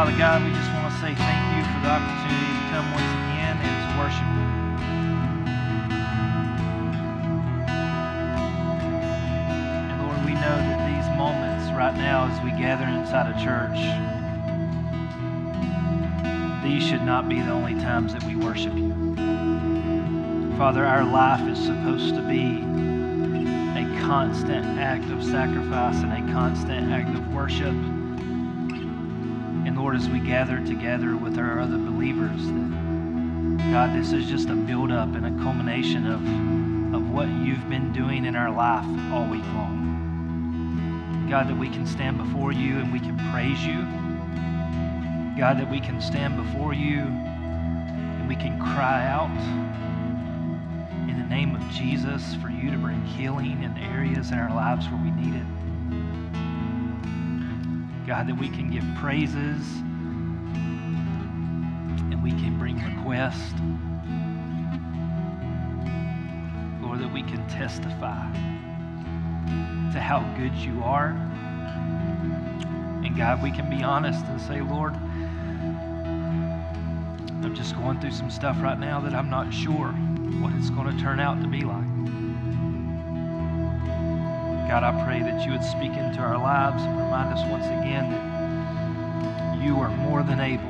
Father God, we just want to say thank you for the opportunity to come once again and to worship you. And Lord, we know that these moments right now as we gather inside a church, these should not be the only times that we worship you. Father, our life is supposed to be a constant act of sacrifice and a constant act of worship. Lord, as we gather together with our other believers, that God, this is just a buildup and a culmination of, of what you've been doing in our life all week long. God, that we can stand before you and we can praise you. God, that we can stand before you and we can cry out in the name of Jesus for you to bring healing in areas in our lives where we need it. God, that we can give praises requests. Lord, that we can testify to how good you are. And God, we can be honest and say, Lord, I'm just going through some stuff right now that I'm not sure what it's going to turn out to be like. God, I pray that you would speak into our lives and remind us once again that you are more than able.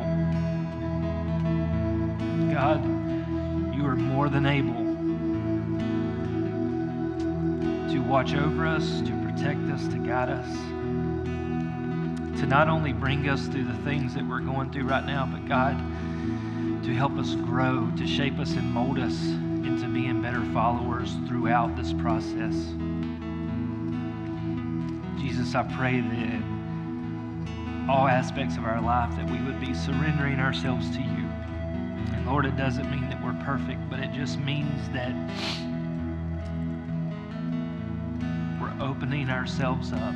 God, you are more than able to watch over us, to protect us, to guide us, to not only bring us through the things that we're going through right now, but God, to help us grow, to shape us and mold us into being better followers throughout this process. Jesus, I pray that all aspects of our life that we would be surrendering ourselves to you. Lord, it doesn't mean that we're perfect, but it just means that we're opening ourselves up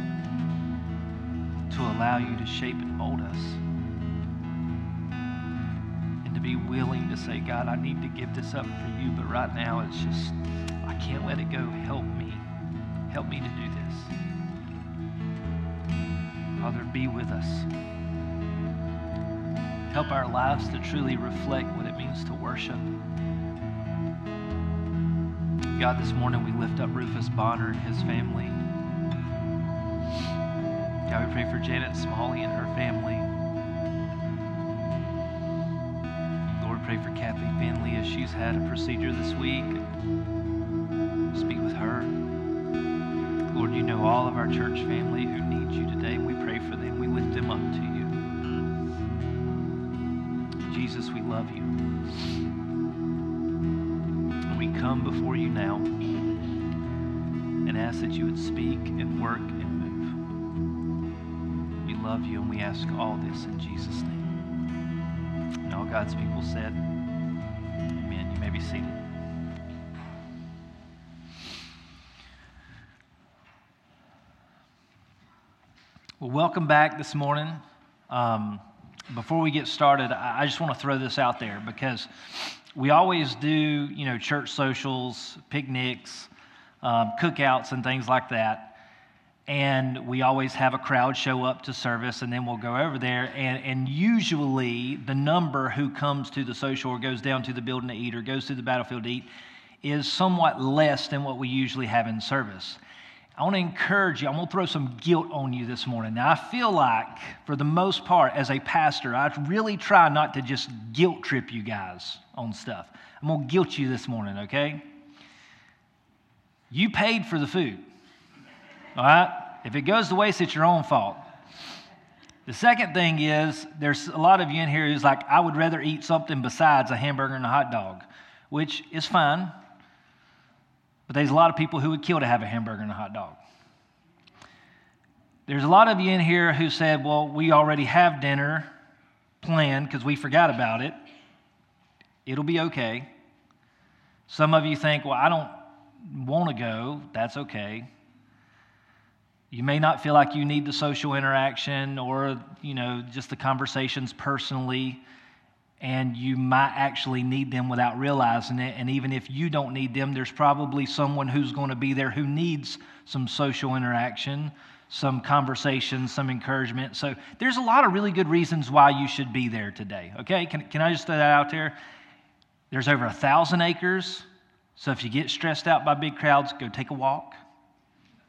to allow you to shape and mold us And to be willing to say, God, I need to give this up for you, but right now it's just, I can't let it go. Help me. Help me to do this. Father, be with us. Help our lives to truly reflect to worship. God, this morning we lift up Rufus Bonner and his family. God, we pray for Janet Smalley and her family. Lord, pray for Kathy Finley as she's had a procedure this week. Speak with her. Lord, you know all of our church family who need you today. We pray for them. We lift them up to you. Jesus, we love you. And we come before you now and ask that you would speak and work and move. We love you and we ask all this in Jesus' name. And all God's people said, Amen. You may be seated. Well, welcome back this morning. Um, before we get started, I just want to throw this out there because we always do, you know, church socials, picnics, um, cookouts, and things like that. And we always have a crowd show up to service and then we'll go over there and, and usually the number who comes to the social or goes down to the building to eat or goes to the battlefield to eat is somewhat less than what we usually have in service i want to encourage you i'm going to throw some guilt on you this morning now i feel like for the most part as a pastor i really try not to just guilt trip you guys on stuff i'm going to guilt you this morning okay you paid for the food all right? If it goes to waste, it's your own fault. The second thing is, there's a lot of you in here who's like, I would rather eat something besides a hamburger and a hot dog, which is fine. But there's a lot of people who would kill to have a hamburger and a hot dog. There's a lot of you in here who said, Well, we already have dinner planned because we forgot about it. It'll be okay. Some of you think, Well, I don't want to go. That's okay. You may not feel like you need the social interaction or, you know, just the conversations personally, and you might actually need them without realizing it. And even if you don't need them, there's probably someone who's going to be there who needs some social interaction. some conversation, some encouragement. So there's a lot of really good reasons why you should be there today. Okay, can, can I just throw that out there? There's over a thousand acres. So if you get stressed out by big crowds, go take a walk.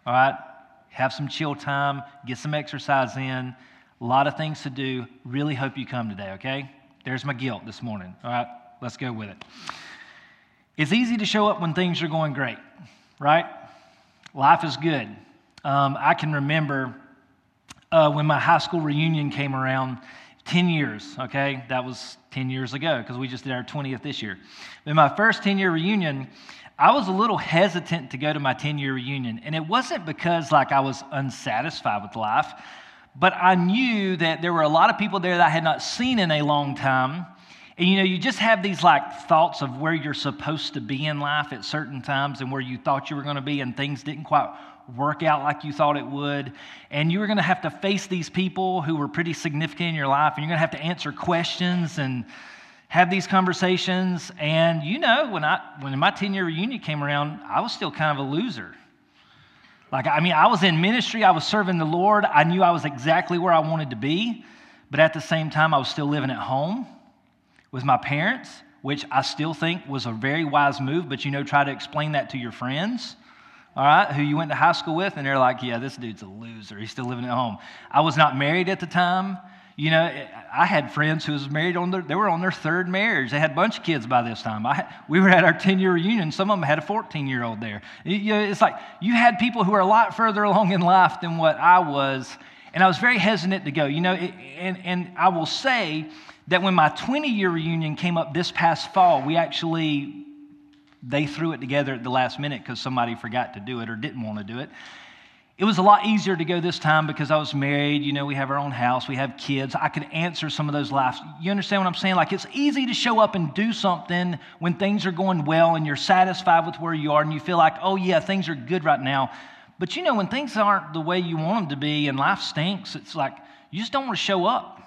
All right, have some chill time, get some exercise in. A lot of things to do. Really hope you come today, okay? There's my guilt this morning. All right, let's go with it. It's easy to show up when things are going great, right? Life is good. Um, I can remember uh, when my high school reunion came around 10 years, okay? That was 10 years ago because we just did our 20th this year. In my first 10 year reunion, I was a little hesitant to go to my 10 year reunion. And it wasn't because like I was unsatisfied with life, but I knew that there were a lot of people there that I had not seen in a long time. And you know, you just have these like thoughts of where you're supposed to be in life at certain times and where you thought you were going to be, and things didn't quite work out like you thought it would. And you were going to have to face these people who were pretty significant in your life, and you're going to have to answer questions and have these conversations. And you know, when I when my 10 year reunion came around, I was still kind of a loser. Like, I mean, I was in ministry, I was serving the Lord, I knew I was exactly where I wanted to be, but at the same time, I was still living at home with my parents, which I still think was a very wise move, but you know, try to explain that to your friends, all right, who you went to high school with, and they're like, yeah, this dude's a loser. He's still living at home. I was not married at the time. You know, I had friends who was married on their, they were on their third marriage. They had a bunch of kids by this time. I, we were at our 10 year reunion. Some of them had a 14 year old there. You know, it's like you had people who are a lot further along in life than what I was. And I was very hesitant to go. You know, and, and I will say that when my 20 year reunion came up this past fall, we actually, they threw it together at the last minute because somebody forgot to do it or didn't want to do it. It was a lot easier to go this time because I was married. You know, we have our own house, we have kids. I could answer some of those lives. You understand what I'm saying? Like, it's easy to show up and do something when things are going well and you're satisfied with where you are and you feel like, oh, yeah, things are good right now. But you know, when things aren't the way you want them to be and life stinks, it's like you just don't want to show up.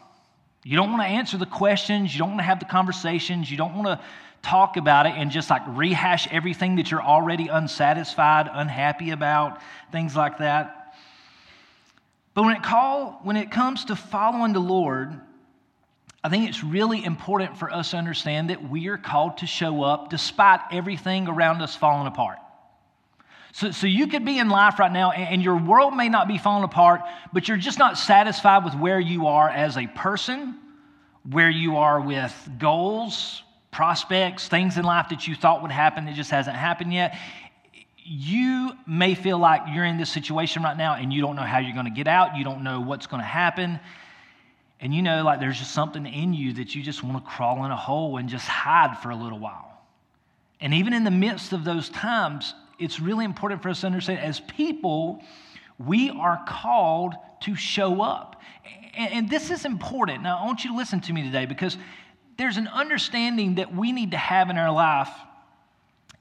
You don't want to answer the questions. You don't want to have the conversations. You don't want to talk about it and just like rehash everything that you're already unsatisfied, unhappy about, things like that. But when it call when it comes to following the Lord, I think it's really important for us to understand that we are called to show up despite everything around us falling apart. So, so you could be in life right now and, and your world may not be falling apart, but you're just not satisfied with where you are as a person, where you are with goals, prospects, things in life that you thought would happen that just hasn't happened yet. You may feel like you're in this situation right now and you don't know how you're going to get out. You don't know what's going to happen. And you know, like there's just something in you that you just want to crawl in a hole and just hide for a little while. And even in the midst of those times, it's really important for us to understand as people, we are called to show up. And, this is important. Now, I want you to listen to me today because there's an understanding that we need to have in our life.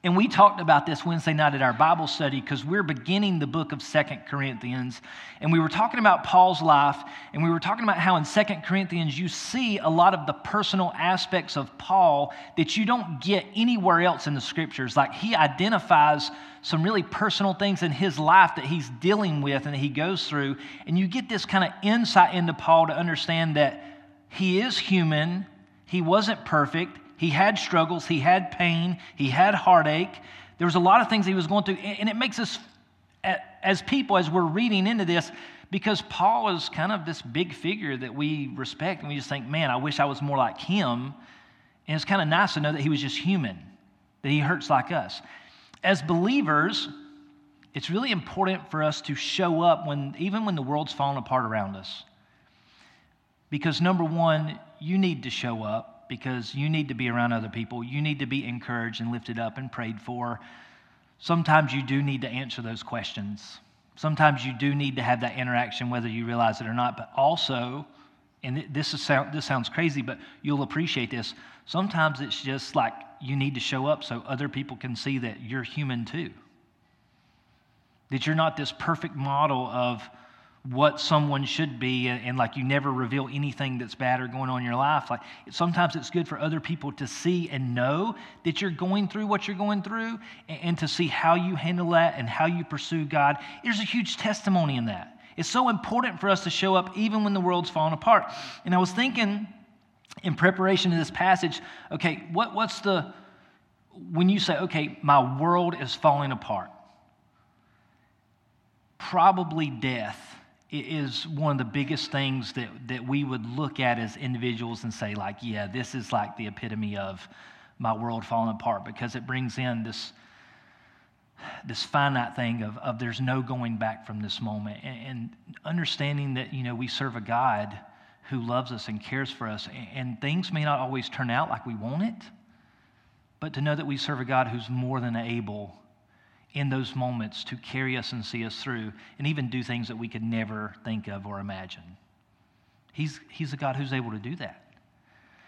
And we talked about this Wednesday night at our Bible study because we're beginning the book of Second Corinthians. And we were talking about Paul's life, and we were talking about how in Second Corinthians you see a lot of the personal aspects of Paul that you don't get anywhere else in the scriptures. Like he identifies some really personal things in his life that he's dealing with and that he goes through. And you get this kind of insight into Paul to understand that he is human he wasn't perfect. He had struggles. He had pain. He had heartache. There was a lot of things he was going through. And it makes us, as people, as we're reading into this, because Paul is kind of this big figure that we respect, and we just think, man, I wish I was more like him. And it's kind of nice to know that he was just human, that he hurts like us. As believers, it's really important for us to show up when, even when the world's falling apart around us. Because number one, you need to show up because you need to be around other people. You need to be encouraged and lifted up and prayed for. Sometimes you do need to answer those questions. Sometimes you do need to have that interaction, whether you realize it or not. But also, and this, is, this sounds crazy, but you'll appreciate this. Sometimes it's just like you need to show up so other people can see that you're human too. That you're not this perfect model of what someone should be and, and, like you never reveal anything that's bad or going on in your life like sometimes it's good for other people to see and know that you're going through what you're going through and, and to see how you handle that and how you pursue god there's a huge testimony in that It's so important for us to show up even when the world's falling apart. And I was thinking in preparation of this passage, okay, what, what's the, when you say, okay, my world is falling apart, probably death is one of the biggest things that, that we would look at as individuals and say, like, yeah, this is like the epitome of my world falling apart because it brings in this, this finite thing of, of there's no going back from this moment. And, and understanding that, you know, we serve a God who loves us and cares for us, and, and things may not always turn out like we want it, but to know that we serve a God who's more than able in those moments to carry us and see us through and even do things that we could never think of or imagine. He's, he's a God who's able to do that.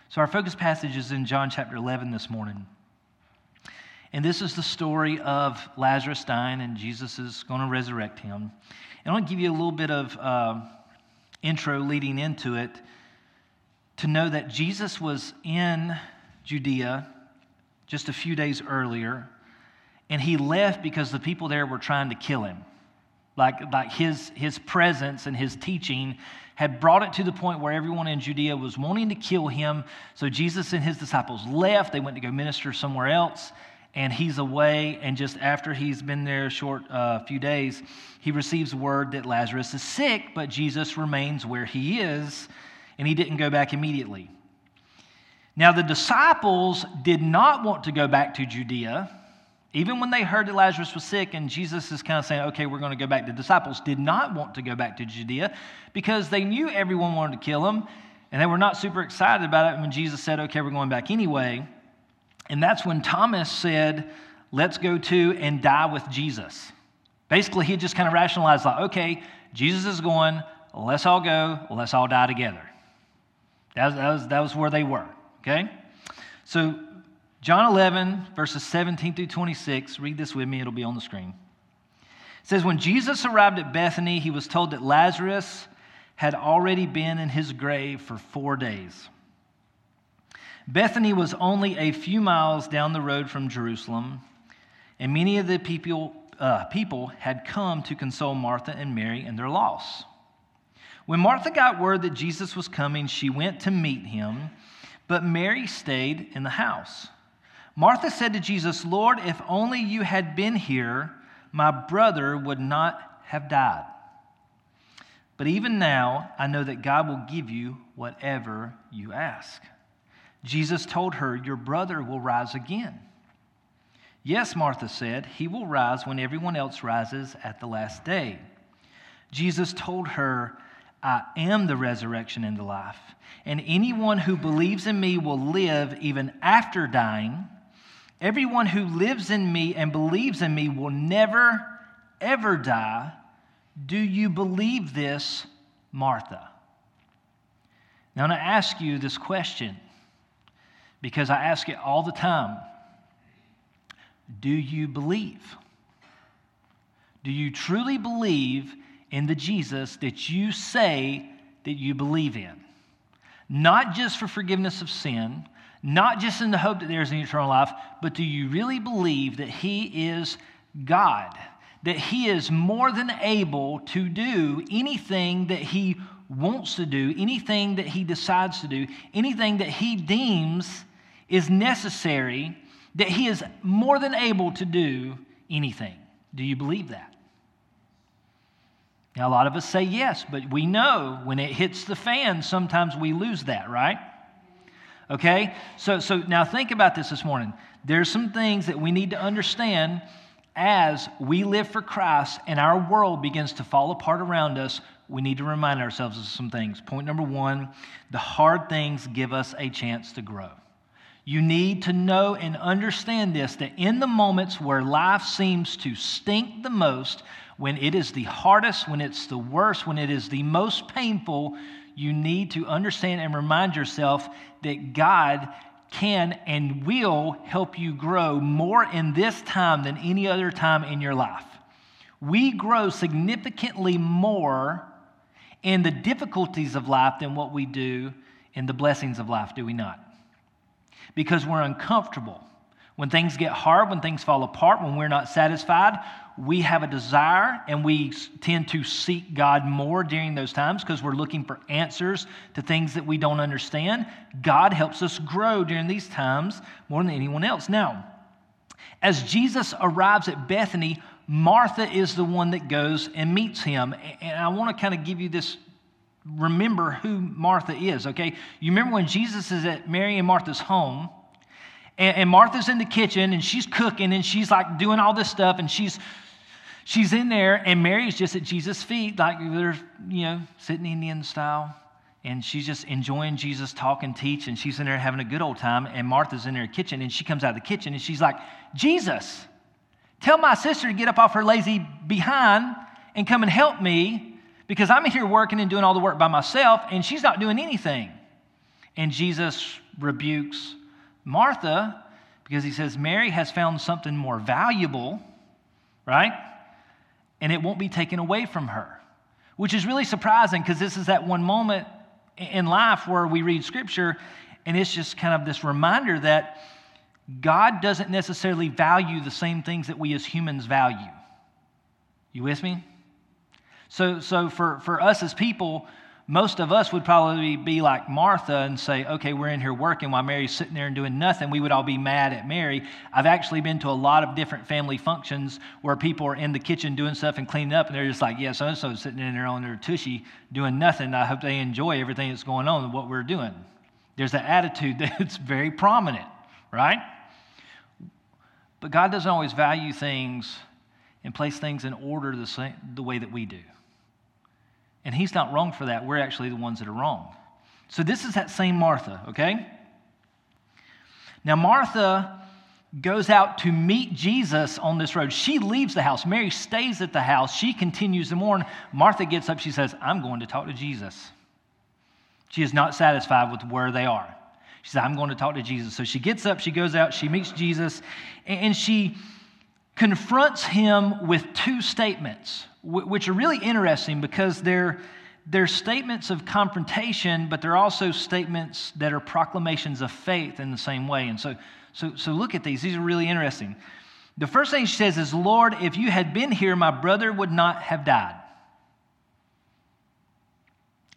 So, our focus passage is in John chapter 11 this morning. And this is the story of Lazarus dying, and Jesus is going to resurrect him. And I want to give you a little bit of uh, intro leading into it to know that Jesus was in Judea just a few days earlier, and he left because the people there were trying to kill him. Like, like his, his presence and his teaching had brought it to the point where everyone in Judea was wanting to kill him. So Jesus and his disciples left. They went to go minister somewhere else. And he's away. And just after he's been there a short uh, few days, he receives word that Lazarus is sick, but Jesus remains where he is. And he didn't go back immediately. Now, the disciples did not want to go back to Judea even when they heard that Lazarus was sick, and Jesus is kind of saying, okay, we're going to go back, the disciples did not want to go back to Judea because they knew everyone wanted to kill him, and they were not super excited about it when Jesus said, okay, we're going back anyway. And that's when Thomas said, let's go to and die with Jesus. Basically, he just kind of rationalized, like, okay, Jesus is going, let's all go, let's all die together. That was, that was, that was where they were, okay? So John 11, verses 17 through 26. Read this with me, it'll be on the screen. It says, When Jesus arrived at Bethany, he was told that Lazarus had already been in his grave for four days. Bethany was only a few miles down the road from Jerusalem, and many of the people, uh, people had come to console Martha and Mary in their loss. When Martha got word that Jesus was coming, she went to meet him, but Mary stayed in the house. Martha said to Jesus, Lord, if only you had been here, my brother would not have died. But even now, I know that God will give you whatever you ask. Jesus told her, Your brother will rise again. Yes, Martha said, He will rise when everyone else rises at the last day. Jesus told her, I am the resurrection and the life, and anyone who believes in me will live even after dying. Everyone who lives in me and believes in me will never, ever die. Do you believe this, Martha? Now, I'm going to ask you this question because I ask it all the time. Do you believe? Do you truly believe in the Jesus that you say that you believe in? Not just for forgiveness of sin, not just in the hope that there's an eternal life, but do you really believe that He is God? That He is more than able to do anything that He wants to do, anything that He decides to do, anything that He deems is necessary, that He is more than able to do anything. Do you believe that? Now, a lot of us say yes, but we know when it hits the fan, sometimes we lose that, right? Okay? So, so now think about this this morning. There's some things that we need to understand as we live for Christ and our world begins to fall apart around us. We need to remind ourselves of some things. Point number one the hard things give us a chance to grow. You need to know and understand this that in the moments where life seems to stink the most, when it is the hardest, when it's the worst, when it is the most painful, you need to understand and remind yourself that God can and will help you grow more in this time than any other time in your life. We grow significantly more in the difficulties of life than what we do in the blessings of life, do we not? Because we're uncomfortable. When things get hard, when things fall apart, when we're not satisfied, we have a desire and we tend to seek God more during those times because we're looking for answers to things that we don't understand. God helps us grow during these times more than anyone else. Now, as Jesus arrives at Bethany, Martha is the one that goes and meets him. And I want to kind of give you this remember who Martha is, okay? You remember when Jesus is at Mary and Martha's home, and, Martha's in the kitchen and she's cooking and she's like doing all this stuff and she's she's in there and Mary's just at Jesus' feet, like they're, you know, sitting Indian style. And she's just enjoying Jesus talk and teach, and she's in there having a good old time. And Martha's in her kitchen, and she comes out of the kitchen and she's like, Jesus, tell my sister to get up off her lazy behind and come and help me because I'm here working and doing all the work by myself, and she's not doing anything. And Jesus rebukes Martha, because he says Mary has found something more valuable, right? And it won't be taken away from her, which is really surprising because this is that one moment in life where we read scripture and it's just kind of this reminder that God doesn't necessarily value the same things that we as humans value. You with me? So, so for, for us as people, most of us would probably be like Martha and say, okay, we're in here working while Mary's sitting there and doing nothing. We would all be mad at Mary. I've actually been to a lot of different family functions where people are in the kitchen doing stuff and cleaning up, and they're just like, yeah, so and so sitting in there on their tushy doing nothing. I hope they enjoy everything that's going on and what we're doing. There's that attitude that's very prominent, right? But God doesn't always value things and place things in order the, same, the way that we do. And he's not wrong for that. We're actually the ones that are wrong. So this is that same Martha, okay? Now, Martha goes out to meet Jesus on this road. She leaves the house. Mary stays at the house. She continues to mourn. Martha gets up. She says, I'm going to talk to Jesus. She is not satisfied with where they are. She says, I'm going to talk to Jesus. So she gets up, she goes out, she meets Jesus, and she confronts him with two statements which are really interesting because they're, they're statements of confrontation, but they're also statements that are proclamations of faith in the same way. And so, so, so look at these. These are really interesting. The first thing she says is, Lord, if you had been here, my brother would not have died.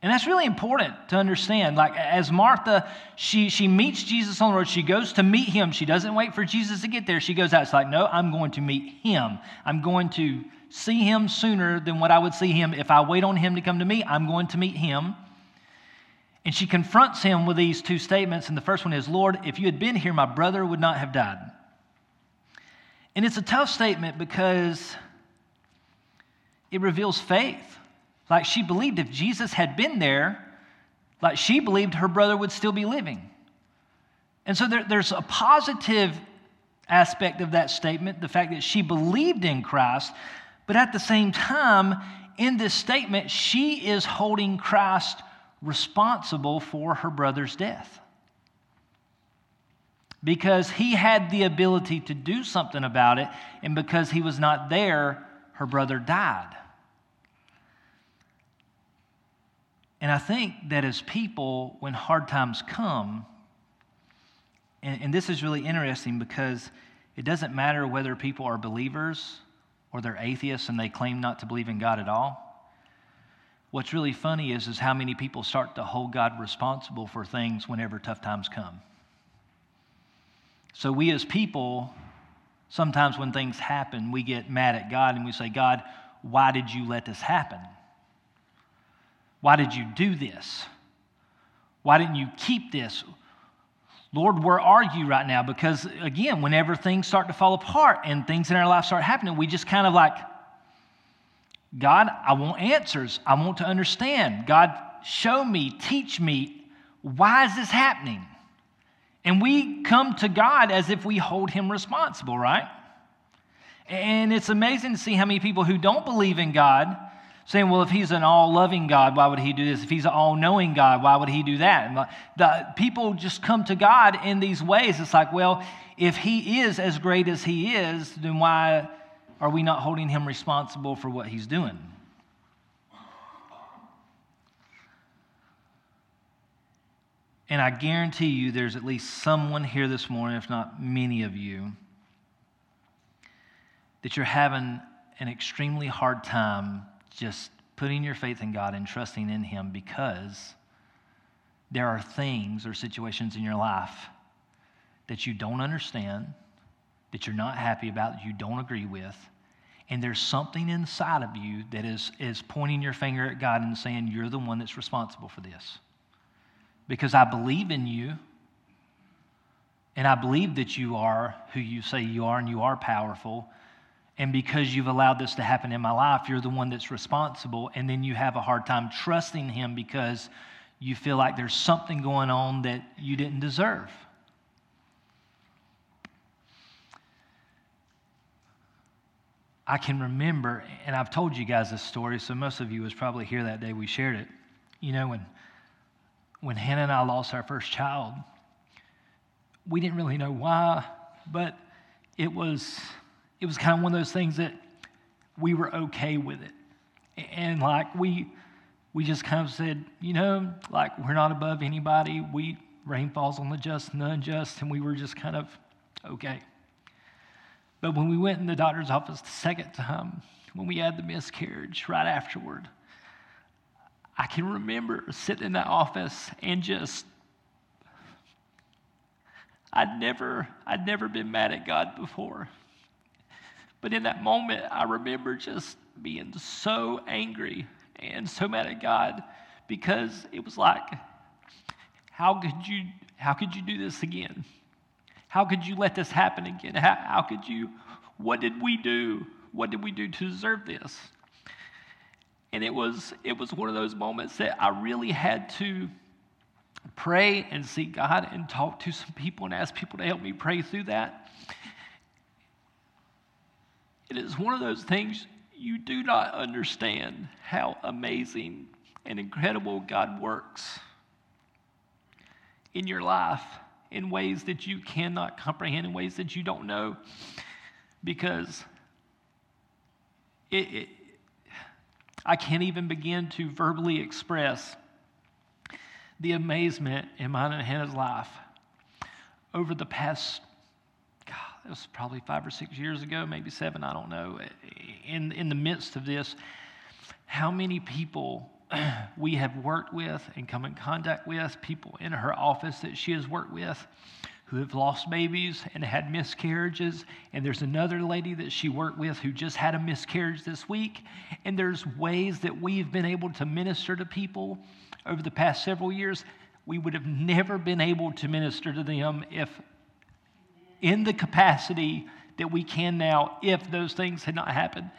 And that's really important to understand. Like, as Martha, she, she meets Jesus on the road. She goes to meet him. She doesn't wait for Jesus to get there. She goes out. It's like, no, I'm going to meet him. I'm going to see him sooner than what I would see him. If I wait on him to come to me, I'm going to meet him. And she confronts him with these two statements. And the first one is, Lord, if you had been here, my brother would not have died. And it's a tough statement because it reveals faith. Like she believed if Jesus had been there, like she believed her brother would still be living. And so there, there's a positive aspect of that statement, the fact that she believed in Christ, but at the same time, in this statement, she is holding Christ responsible for her brother's death. Because he had the ability to do something about it, and because he was not there, her brother died. And I think that as people, when hard times come, and, and this is really interesting because it doesn't matter whether people are believers or they're atheists and they claim not to believe in God at all. What's really funny is, is how many people start to hold God responsible for things whenever tough times come. So, we as people, sometimes when things happen, we get mad at God and we say, God, why did you let this happen? Why did you do this? Why didn't you keep this? Lord, where are you right now? Because again, whenever things start to fall apart and things in our life start happening, we just kind of like, God, I want answers. I want to understand. God, show me, teach me, why is this happening? And we come to God as if we hold Him responsible, right? And it's amazing to see how many people who don't believe in God saying, well, if he's an all loving God, why would he do this? If he's an all knowing God, why would he do that? And the, people just come to God in these ways. It's like, well, if he is as great as he is, then why are we not holding him responsible for what he's doing? And I guarantee you there's at least someone here this morning, if not many of you, that you're having an extremely hard time just putting your faith in God and trusting in Him because there are things or situations in your life that you don't understand, that you're not happy about, that you don't agree with. And there's something inside of you that is, is pointing your finger at God and saying, You're the one that's responsible for this. Because I believe in you, and I believe that you are who you say you are, and you are powerful. And because you've allowed this to happen in my life, you're the one that's responsible. And then you have a hard time trusting Him because you feel like there's something going on that you didn't deserve. I can remember, and I've told you guys this story, so most of you was probably here that day we shared it. You know, when, when Hannah and I lost our first child, we didn't really know why, but it was it was kind of one of those things that we were okay with it. And like we we just kind of said, you know, like we're not above anybody. We rain falls on the just and the unjust, and we were just kind of okay. But when we went in the doctor's office the second time, when we had the miscarriage right afterward, I can remember sitting in that office and just I'd never I'd never been mad at God before. But in that moment, I remember just being so angry and so mad at God because it was like, how could you, how could you do this again? How could you let this happen again? How, how could you, what did we do? What did we do to deserve this? And it was, it was one of those moments that I really had to pray and seek God and talk to some people and ask people to help me pray through that. It is one of those things you do not understand how amazing and incredible God works in your life in ways that you cannot comprehend, in ways that you don't know, because it, it, I can't even begin to verbally express the amazement in mine and Hannah's life over the past it was probably five or six years ago, maybe seven, I don't know. In, in the midst of this, how many people we have worked with and come in contact with, people in her office that she has worked with who have lost babies and had miscarriages. And there's another lady that she worked with who just had a miscarriage this week. And there's ways that we've been able to minister to people over the past several years. We would have never been able to minister to them if in the capacity that we can now if those things had not happened.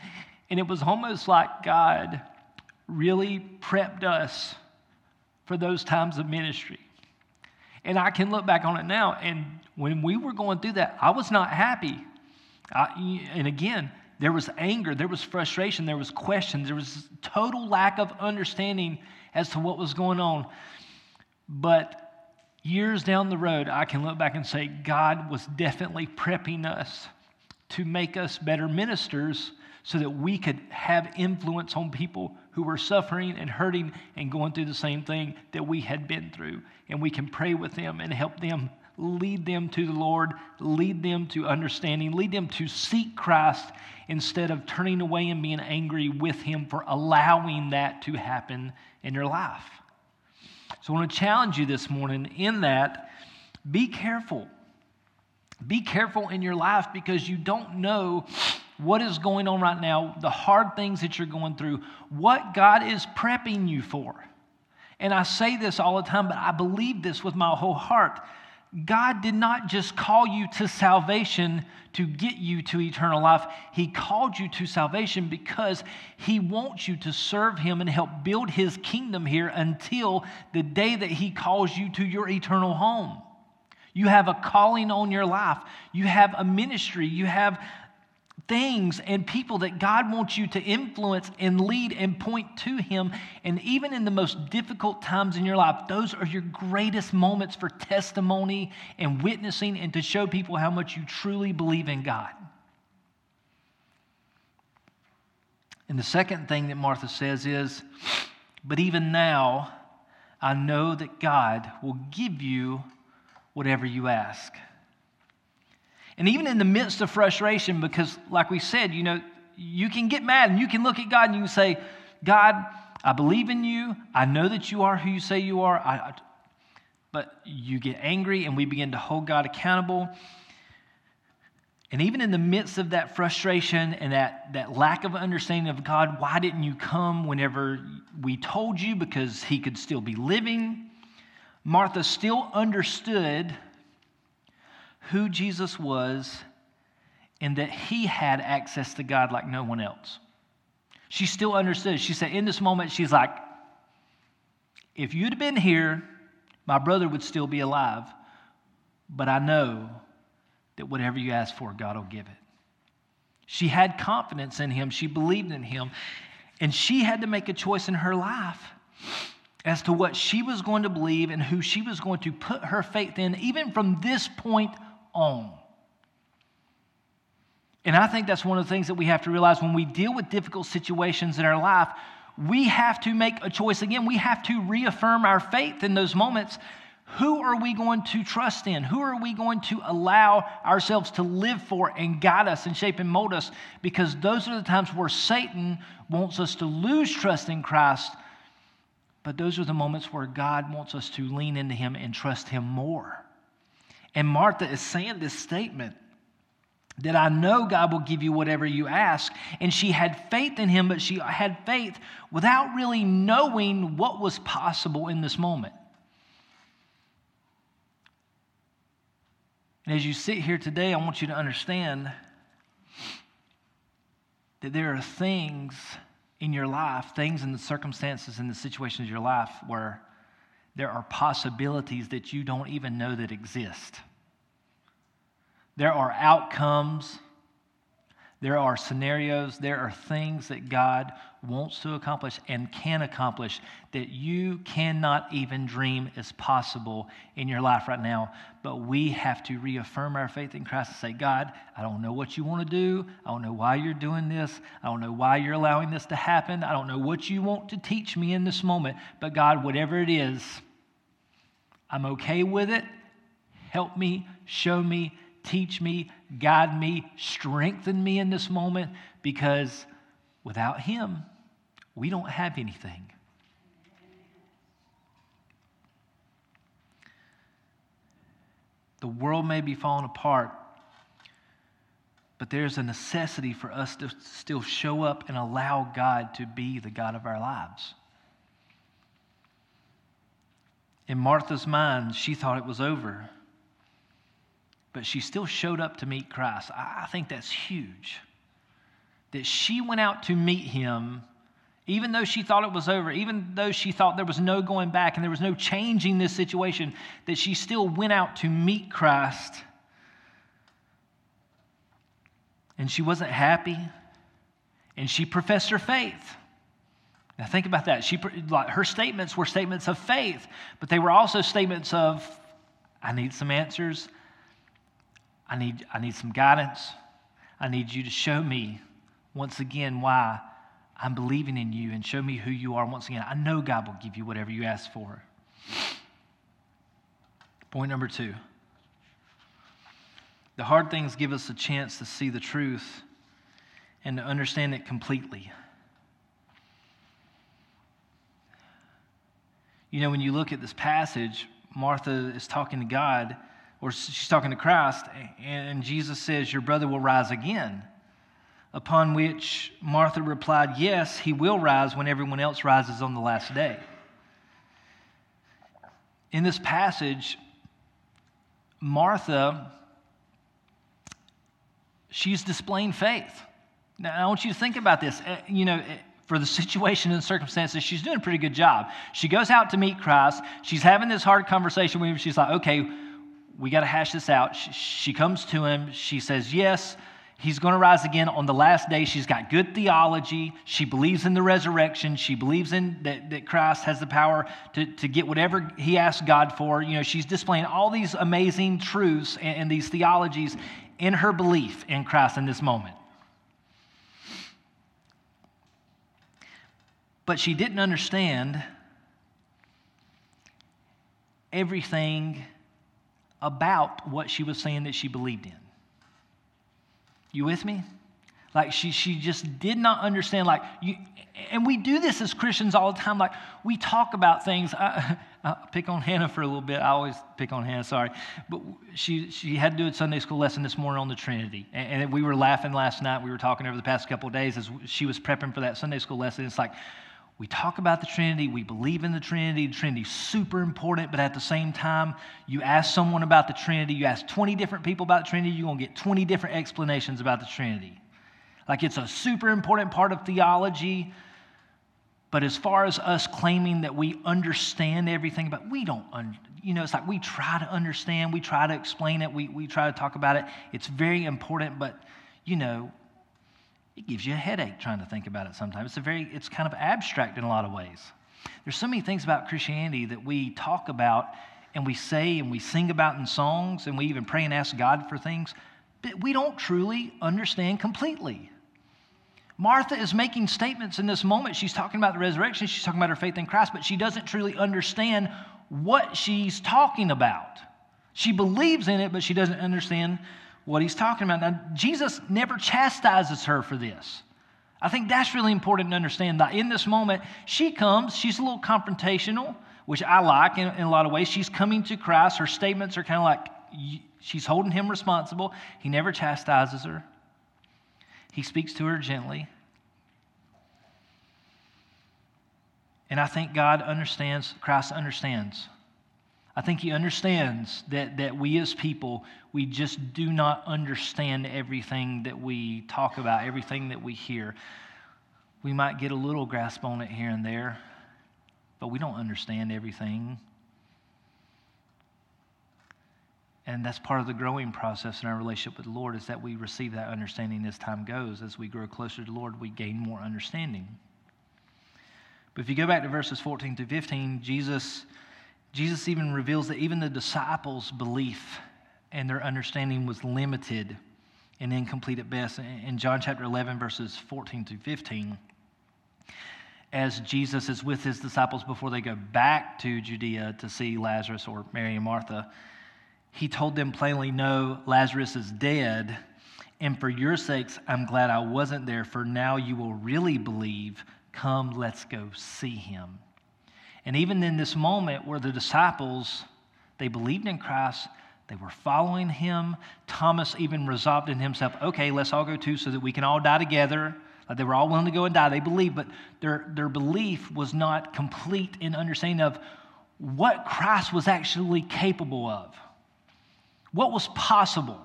And it was almost like God really prepped us for those times of ministry. And I can look back on it now, and when we were going through that, I was not happy. I, and again, there was anger, there was frustration, there was questions, there was total lack of understanding as to what was going on. But years down the road, I can look back and say God was definitely prepping us to make us better ministers so that we could have influence on people who were suffering and hurting and going through the same thing that we had been through. And we can pray with them and help them lead them to the Lord, lead them to understanding, lead them to seek Christ instead of turning away and being angry with Him for allowing that to happen in their life. So I want to challenge you this morning in that be careful. Be careful in your life because you don't know what is going on right now, the hard things that you're going through, what God is prepping you for. And I say this all the time, but I believe this with my whole heart. God did not just call you to salvation to get you to eternal life. He called you to salvation because He wants you to serve Him and help build His kingdom here until the day that He calls you to your eternal home. You have a calling on your life, you have a ministry, you have things and people that God wants you to influence and lead and point to Him. And even in the most difficult times in your life, those are your greatest moments for testimony and witnessing and to show people how much you truly believe in God. And the second thing that Martha says is, But even now, I know that God will give you whatever you ask. And even in the midst of frustration, because like we said, you know, you can get mad and you can look at God and you can say, God, I believe in you. I know that you are who you say you are. I, I, but you get angry and we begin to hold God accountable. And even in the midst of that frustration and that, that lack of understanding of God, why didn't you come whenever we told you because he could still be living? Martha still understood who Jesus was and that he had access to God like no one else. She still understood. She said, in this moment, she's like, if you'd been here, my brother would still be alive. But I know that whatever you ask for, God will give it. She had confidence in him, she believed in him, and she had to make a choice in her life as to what she was going to believe and who she was going to put her faith in, even from this point on. And I think that's one of the things that we have to realize when we deal with difficult situations in our life, we have to make a choice again. We have to reaffirm our faith in those moments. Who are we going to trust in? Who are we going to allow ourselves to live for and guide us and shape and mold us? Because those are the times where Satan wants us to lose trust in Christ, but those are the moments where God wants us to lean into Him and trust Him more. And Martha is saying this statement that I know God will give you whatever you ask. And she had faith in him, but she had faith without really knowing what was possible in this moment. And as you sit here today, I want you to understand that there are things in your life, things in the circumstances and the situations of your life where there are possibilities that you don't even know that exist. There are outcomes, there are scenarios, there are things that God wants to accomplish and can accomplish that you cannot even dream is possible in your life right now. But we have to reaffirm our faith in Christ and say, God, I don't know what you want to do. I don't know why you're doing this. I don't know why you're allowing this to happen. I don't know what you want to teach me in this moment. But God, whatever it is, I'm okay with it. Help me, show me, teach me, guide me, strengthen me in this moment because without Him, we don't have anything. The world may be falling apart, but there's a necessity for us to still show up and allow God to be the God of our lives. In Martha's mind, she thought it was over but she still showed up to meet Christ. I think that's huge. That she went out to meet him, even though she thought it was over, even though she thought there was no going back and there was no changing this situation, that she still went out to meet Christ. And she wasn't happy, and she professed her faith. Now think about that. She, like, her statements were statements of faith, but they were also statements of, I need some answers. I need, I need some guidance. I need you to show me once again why I'm believing in you and show me who you are once again. I know God will give you whatever you ask for. Point number two the hard things give us a chance to see the truth and to understand it completely. You know, when you look at this passage, Martha is talking to God or she's talking to Christ, and Jesus says, Your brother will rise again. Upon which Martha replied, Yes, he will rise when everyone else rises on the last day. In this passage, Martha, she's displaying faith. Now, I want you to think about this. Uh, you know, for the situation and circumstances, she's doing a pretty good job. She goes out to meet Christ. She's having this hard conversation with him. She's like, okay, we got to hash this out. She, she comes to him. She says, Yes, he's going to rise again on the last day. She's got good theology. She believes in the resurrection. She believes in that, that Christ has the power to, to get whatever he asks God for. You know, she's displaying all these amazing truths and, and these theologies in her belief in Christ in this moment. But she didn't understand everything about what she was saying that she believed in. You with me? Like she, she just did not understand. Like you, and we do this as Christians all the time. Like we talk about things. I, I pick on Hannah for a little bit. I always pick on Hannah. Sorry, but she she had to do a Sunday school lesson this morning on the Trinity, and, and we were laughing last night. We were talking over the past couple days as she was prepping for that Sunday school lesson. It's like we talk about the Trinity, we believe in the Trinity. The Trinity's super important, but at the same time, you ask someone about the Trinity, you ask 20 different people about the Trinity, you're going to get 20 different explanations about the Trinity. Like it's a super important part of theology. But as far as us claiming that we understand everything, but we don't, un- you know, it's like we try to understand, we try to explain it, we, we try to talk about it. It's very important, but, you know, it gives you a headache trying to think about it sometimes. It's a very, it's kind of abstract in a lot of ways. There's so many things about Christianity that we talk about and we say and we sing about in songs and we even pray and ask God for things, but we don't truly understand completely. Martha is making statements in this moment. She's talking about the resurrection, she's talking about her faith in Christ, but she doesn't truly understand what she's talking about. She believes in it, but she doesn't understand what he's talking about. Now, Jesus never chastises her for this. I think that's really important to understand that in this moment, she comes, she's a little confrontational, which I like in, in a lot of ways. She's coming to Christ. Her statements are kind of like she's holding him responsible. He never chastises her, he speaks to her gently. And I think God understands, Christ understands I think he understands that, that we as people, we just do not understand everything that we talk about, everything that we hear. We might get a little grasp on it here and there, but we don't understand everything. And that's part of the growing process in our relationship with the Lord is that we receive that understanding as time goes. As we grow closer to the Lord, we gain more understanding. But if you go back to verses 14 to 15, Jesus Jesus even reveals that even the disciples' belief and their understanding was limited and incomplete at best. In John chapter 11, verses 14 to 15, as Jesus is with his disciples before they go back to Judea to see Lazarus or Mary and Martha, he told them plainly, No, Lazarus is dead. And for your sakes, I'm glad I wasn't there, for now you will really believe. Come, let's go see him. And even in this moment where the disciples, they believed in Christ, they were following him. Thomas even resolved in himself, okay, let's all go too so that we can all die together. Like they were all willing to go and die. They believed, but their, their belief was not complete in understanding of what Christ was actually capable of, what was possible.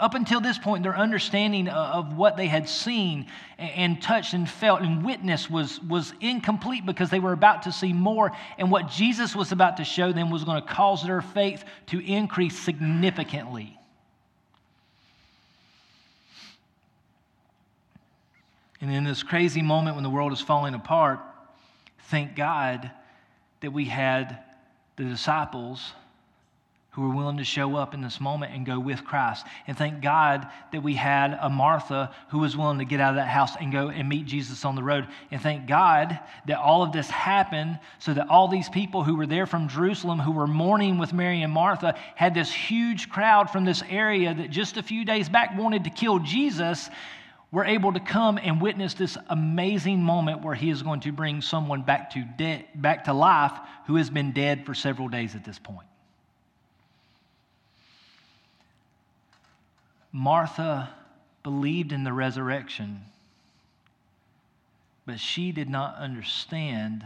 Up until this point, their understanding of what they had seen and touched and felt and witnessed was, was incomplete because they were about to see more. And what Jesus was about to show them was going to cause their faith to increase significantly. And in this crazy moment when the world is falling apart, thank God that we had the disciples who were willing to show up in this moment and go with Christ. And thank God that we had a Martha who was willing to get out of that house and go and meet Jesus on the road. And thank God that all of this happened so that all these people who were there from Jerusalem who were mourning with Mary and Martha had this huge crowd from this area that just a few days back wanted to kill Jesus. Were able to come and witness this amazing moment where he is going to bring someone back to, de- back to life who has been dead for several days at this point. Martha believed in the resurrection, but she did not understand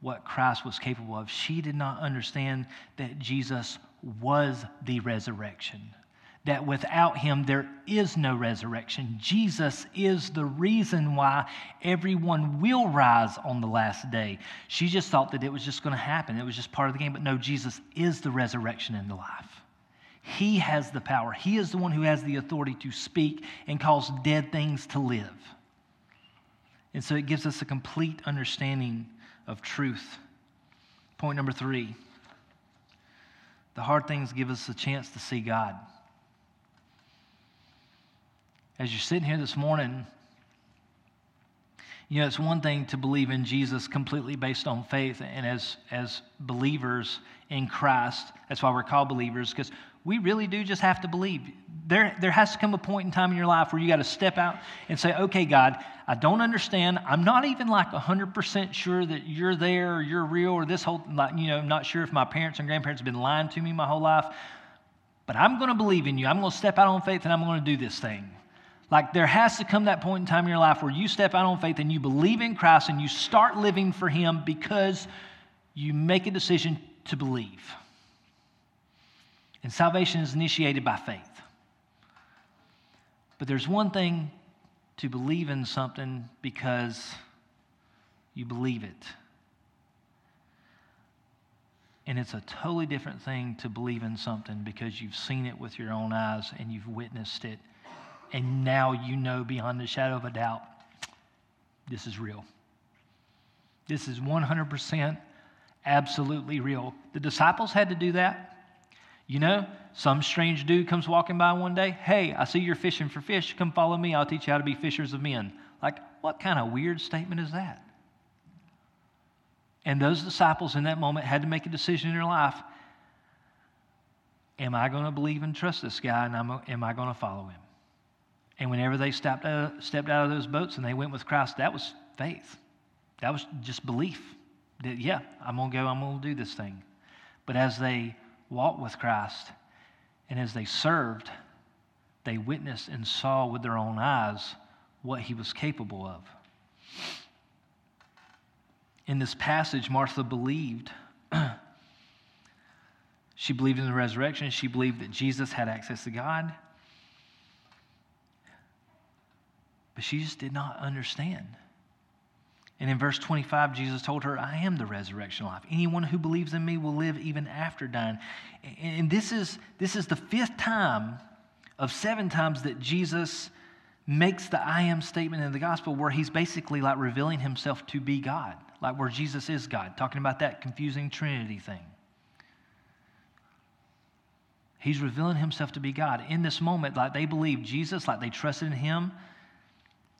what Christ was capable of. She did not understand that Jesus was the resurrection, that without him there is no resurrection. Jesus is the reason why everyone will rise on the last day. She just thought that it was just going to happen, it was just part of the game. But no, Jesus is the resurrection and the life. He has the power. He is the one who has the authority to speak and cause dead things to live. And so it gives us a complete understanding of truth. Point number three the hard things give us a chance to see God. As you're sitting here this morning, You know, it's one thing to believe in Jesus completely based on faith, and as, as believers in Christ, that's why we're called believers, because we really do just have to believe. There, there has to come a point in time in your life where you got to step out and say, okay, God, I don't understand. I'm not even like 100% sure that you're there or you're real or this whole, like, you know, I'm not sure if my parents and grandparents have been lying to me my whole life, but I'm going to believe in you. I'm going to step out on faith and I'm going to do this thing. Like there has to come that point in time in your life where you step out on faith and you believe in Christ and you start living for Him because you make a decision to believe. And salvation is initiated by faith. But there's one thing to believe in something because you believe it. And it's a totally different thing to believe in something because you've seen it with your own eyes and you've witnessed it and now you know beyond the shadow of a doubt this is real. This is 100% absolutely real. The disciples had to do that. You know, some strange dude comes walking by one day. Hey, I see you're fishing for fish. Come follow me. I'll teach you how to be fishers of men. Like, what kind of weird statement is that? And those disciples in that moment had to make a decision in their life Am I going to believe and trust this guy, and am I going to follow him? And whenever they stepped out, stepped out of those boats and they went with Christ, that was faith. That was just belief that, yeah, I'm going to go, I'm going to do this thing. But as they walked with Christ and as they served, they witnessed and saw with their own eyes what he was capable of. In this passage, Martha believed. she believed in the resurrection. She believed that Jesus had access to God. But she just did not understand. And in verse 25, Jesus told her, I am the resurrection life. Anyone who believes in me will live even after dying. And this is, this is the fifth time of seven times that Jesus makes the I am statement in the gospel where he's basically like revealing himself to be God, like where Jesus is God, talking about that confusing Trinity thing. He's revealing himself to be God. In this moment, like they believe Jesus, like they trusted in him,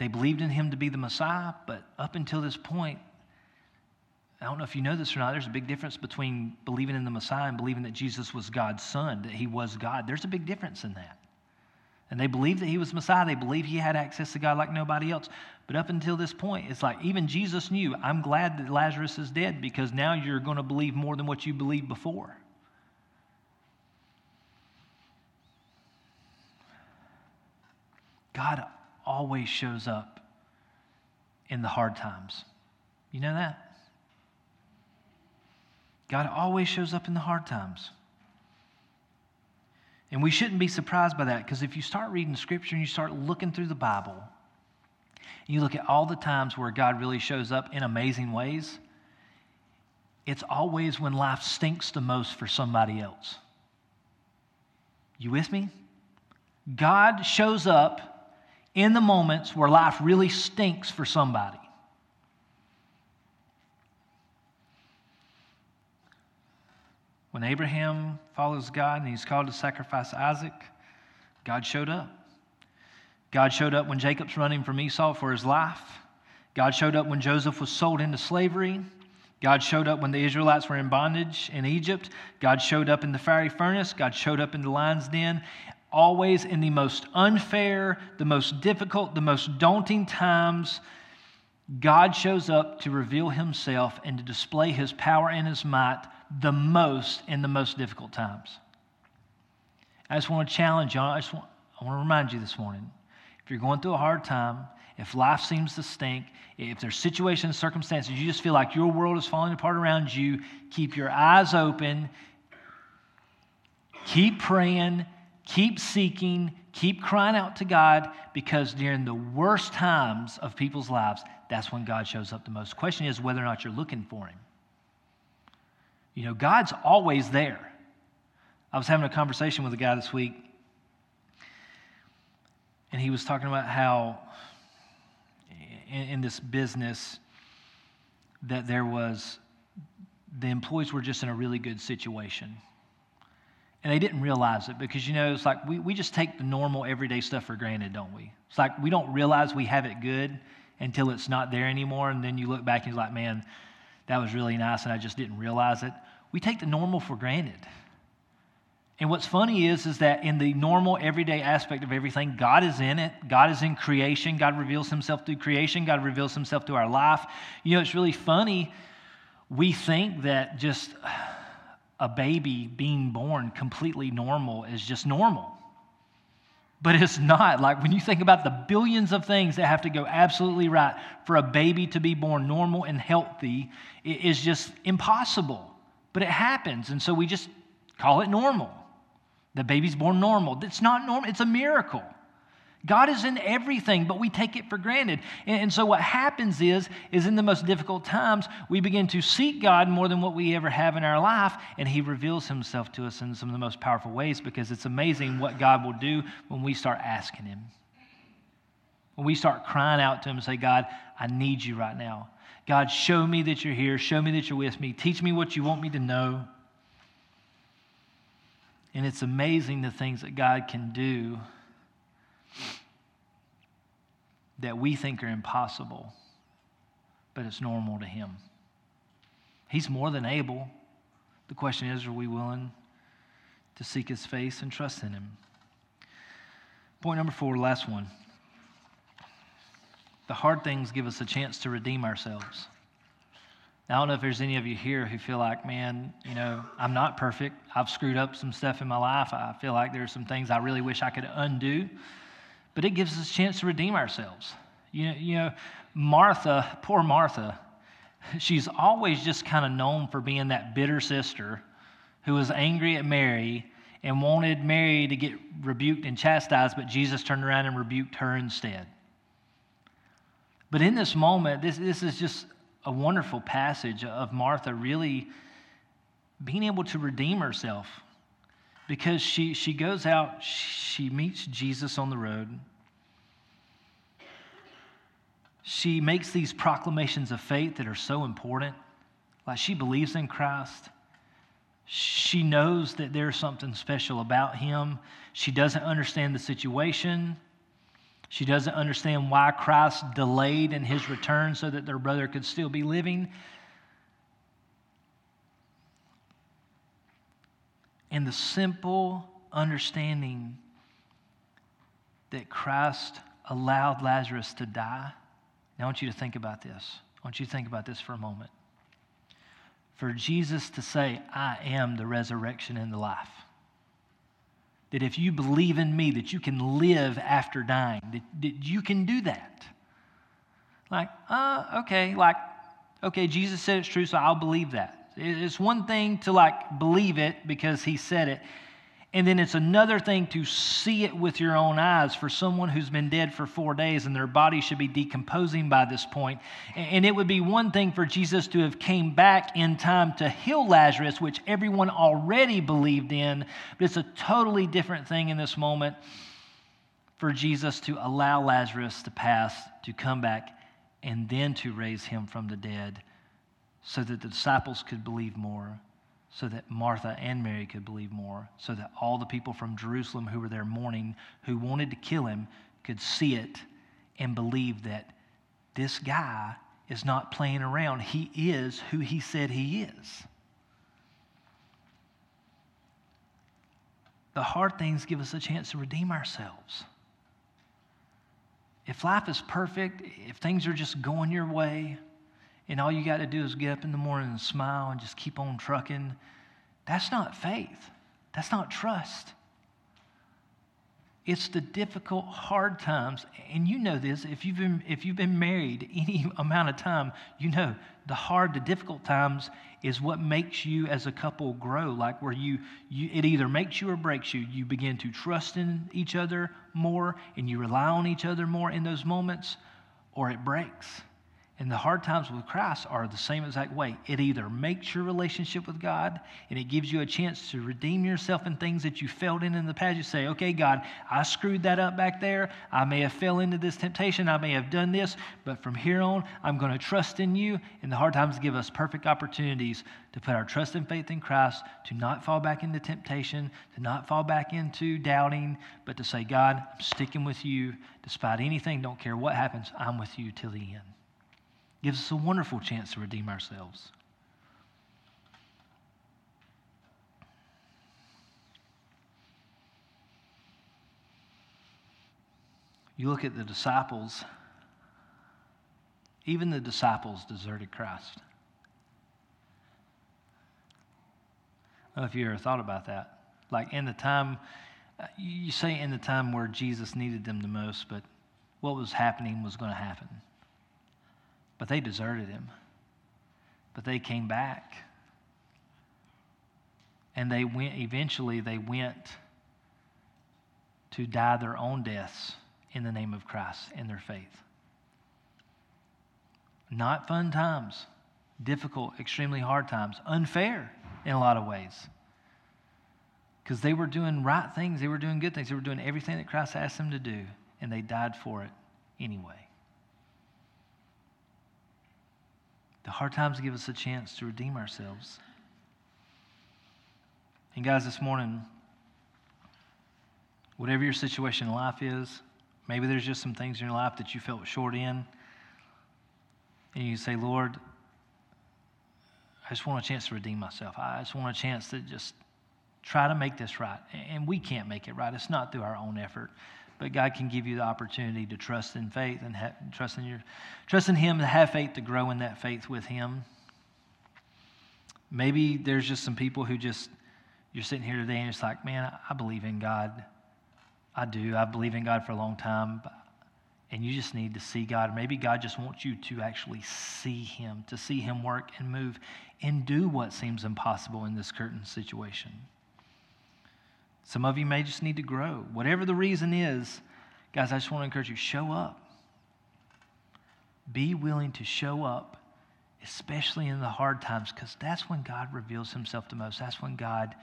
they believed in him to be the Messiah, but up until this point, I don't know if you know this or not, there's a big difference between believing in the Messiah and believing that Jesus was God's son, that he was God. There's a big difference in that. And they believed that he was Messiah. They believed he had access to God like nobody else. But up until this point, it's like even Jesus knew, I'm glad that Lazarus is dead because now you're going to believe more than what you believed before. God always shows up in the hard times. You know that? God always shows up in the hard times. And we shouldn't be surprised by that because if you start reading scripture and you start looking through the Bible, you look at all the times where God really shows up in amazing ways, it's always when life stinks the most for somebody else. You with me? God shows up in the moments where life really stinks for somebody. When Abraham follows God and he's called to sacrifice Isaac, God showed up. God showed up when Jacob's running from Esau for his life. God showed up when Joseph was sold into slavery. God showed up when the Israelites were in bondage in Egypt. God showed up in the fiery furnace. God showed up in the lion's den always in the most unfair, the most difficult, the most daunting times, God shows up to reveal himself and to display his power and his might the most in the most difficult times. I just want to challenge you. I just want, I want to remind you this morning if you're going through a hard time, if life seems to stink, if there's situations, circumstances, you just feel like your world is falling apart around you, keep your eyes open, keep praying, Keep seeking, keep crying out to God because during the worst times of people's lives, that's when God shows up the most. The question is whether or not you're looking for Him. You know, God's always there. I was having a conversation with a guy this week, and he was talking about how in, in this business that there was the employees were just in a really good situation and they didn't realize it because, you know, it's like we, we just take the normal everyday stuff for granted, don't we? It's like we don't realize we have it good until it's not there anymore. And then you look back and you're like, man, that was really nice and I just didn't realize it. We take the normal for granted. And what's funny is, is that in the normal, everyday aspect of everything, God is in it. God is in creation. God reveals himself through creation. God reveals himself through our life. You know, it's really funny. We think that just a baby being born completely normal is just normal. But it's not. Like when you think about the billions of things that have to go absolutely right for a baby to be born normal and healthy, it is just impossible. But it happens. And so we just call it normal. The baby's born normal. It's not normal, it's a miracle. God is in everything, but we take it for granted. And, and, so what happens is, is in the most difficult times, we begin to seek God more than what we ever have in our life, and He reveals Himself to us in some of the most powerful ways because it's amazing what God will do when we start asking Him. When we start crying out to Him and say, God, I need you right now. God, show me that you're here. Show me that you're with me. Teach me what you want me to know. And it's amazing the things that God can do that we think are impossible, but it's normal to Him. He's more than able. The question is are we willing to seek His face and trust in Him? Point number four, last one. The hard things give us a chance to redeem ourselves. I don't know if there's any of you here who feel like, man, you know, I'm not perfect. I've screwed up some stuff in my life. I feel like there's some things I really wish I could undo. But it gives us a chance to redeem ourselves. You know, you know Martha, poor Martha, she's always just kind of known for being that bitter sister who was angry at Mary and wanted Mary to get rebuked and chastised, but Jesus turned around and rebuked her instead. But in this moment, this, this is just a wonderful passage of Martha really being able to redeem herself because she, she goes out, she meets Jesus on the road. She makes these proclamations of faith that are so important. Like she believes in Christ. She knows that there's something special about him. She doesn't understand the situation. She doesn't understand why Christ delayed in his return so that their brother could still be living. And the simple understanding that Christ allowed Lazarus to die. Now, I want you to think about this. I want you to think about this for a moment. For Jesus to say, I am the resurrection and the life that if you believe in me, that you can live after dying, that, that you can do that. Like, uh, okay, like, okay, Jesus said it's true, so I'll believe that. It's one thing to like believe it because he said it. And then it's another thing to see it with your own eyes for someone who's been dead for four days and their body should be decomposing by this point. And it would be one thing for Jesus to have came back in time to heal Lazarus, which everyone already believed in. But it's a totally different thing in this moment for Jesus to allow Lazarus to pass, to come back, and then to raise him from the dead so that the disciples could believe more so that Martha and Mary could believe more, so that all the people from Jerusalem who were there mourning, who wanted to kill him, could see it and believe that this guy is not playing around. He is who he said he is. The hard things give us a chance to redeem ourselves. If life is perfect, if things are just going your way, and all you got to do is get up in the morning and smile and just keep on trucking, that's not faith. That's not trust. It's the difficult, hard times. And you know this, if you've been, if you've been married any amount of time, you know the hard, the difficult times is what makes you as a couple grow. Like where you, you it either makes you or breaks you. You begin to trust in each other more and you rely on each other more in those moments, or it breaks. And the hard times with Christ are the same exact way. It either makes your relationship with God and it gives you a chance to redeem yourself in things that you failed in in the past. You say, okay, God, I screwed that up back there. I may have fell into this temptation. I may have done this, but from here on, I'm going to trust in you. And the hard times give us perfect opportunities to put our trust and faith in Christ, to not fall back into temptation, to not fall back into doubting, but to say, God, I'm sticking with you despite anything. Don't care what happens. I'm with you till the end gives us a wonderful chance to redeem ourselves. You look at the disciples, even the disciples deserted Christ. I don't know if you ever thought about that. Like in the time, you say in the time where Jesus needed them the most, but what was happening was going to happen. But they deserted him. But they came back. And they went, eventually, they went to die their own deaths in the name of Christ in their faith. Not fun times, difficult, extremely hard times, unfair in a lot of ways. Because they were doing right things, they were doing good things, they were doing everything that Christ asked them to do, and they died for it anyway. The hard times give us a chance to redeem ourselves. And, guys, this morning, whatever your situation in life is, maybe there's just some things in your life that you felt short in. And you say, Lord, I just want a chance to redeem myself. I just want a chance to just try to make this right. And we can't make it right. It's not through our own effort but God can give you the opportunity to trust in faith and ha- trust in your trust in Him to have faith to grow in that faith with Him. Maybe there's just some people who just you're sitting here today and it's like, man, I believe in God. I do. I believe in God for a long time, and you just need to see God. Maybe God just wants you to actually see Him, to see Him work and move and do what seems impossible in this curtain situation. Some of you may just need to grow. Whatever the reason is, guys, I just want to encourage you show up. Be willing to show up, especially in the hard times, because that's when God reveals himself the most. That's when God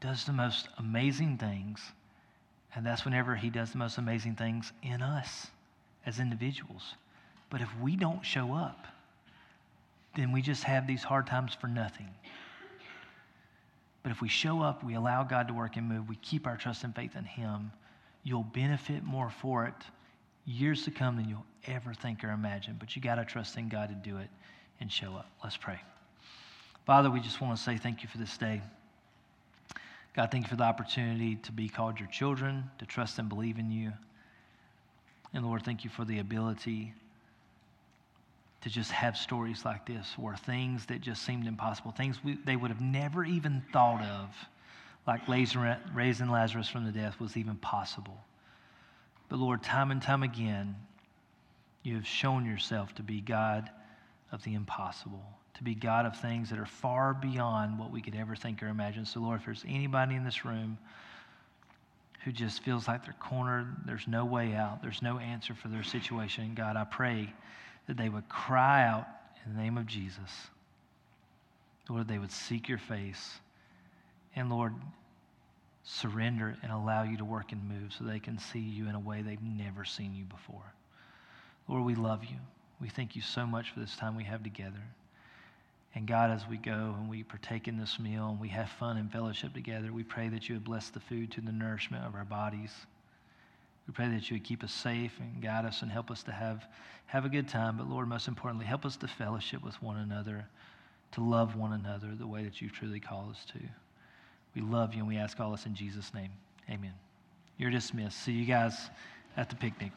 does the most amazing things. And that's whenever he does the most amazing things in us as individuals. But if we don't show up, then we just have these hard times for nothing. But if we show up, we allow God to work and move, we keep our trust and faith in Him, you'll benefit more for it years to come than you'll ever think or imagine. But you got to trust in God to do it and show up. Let's pray. Father, we just want to say thank you for this day. God, thank you for the opportunity to be called your children, to trust and believe in you. And Lord, thank you for the ability to just have stories like this where things that just seemed impossible, things we, they would have never even thought of, like raising Lazarus from the death, was even possible. But Lord, time and time again, you have shown yourself to be God of the impossible, to be God of things that are far beyond what we could ever think or imagine. So, Lord, if there's anybody in this room who just feels like they're cornered, there's no way out, there's no answer for their situation, God, I pray that they would cry out in the name of Jesus. Lord, they would seek your face. And Lord, surrender and allow you to work and move so they can see you in a way they've never seen you before. Lord, we love you. We thank you so much for this time we have together. And God, as we go and we partake in this meal and we have fun and fellowship together, we pray that you would bless the food to the nourishment of our bodies. We pray that you would keep us safe and guide us and help us to have, have a good time. But Lord, most importantly, help us to fellowship with one another, to love one another the way that you truly call us to. We love you and we ask all this in Jesus' name. Amen. You're dismissed. See you guys at the picnic.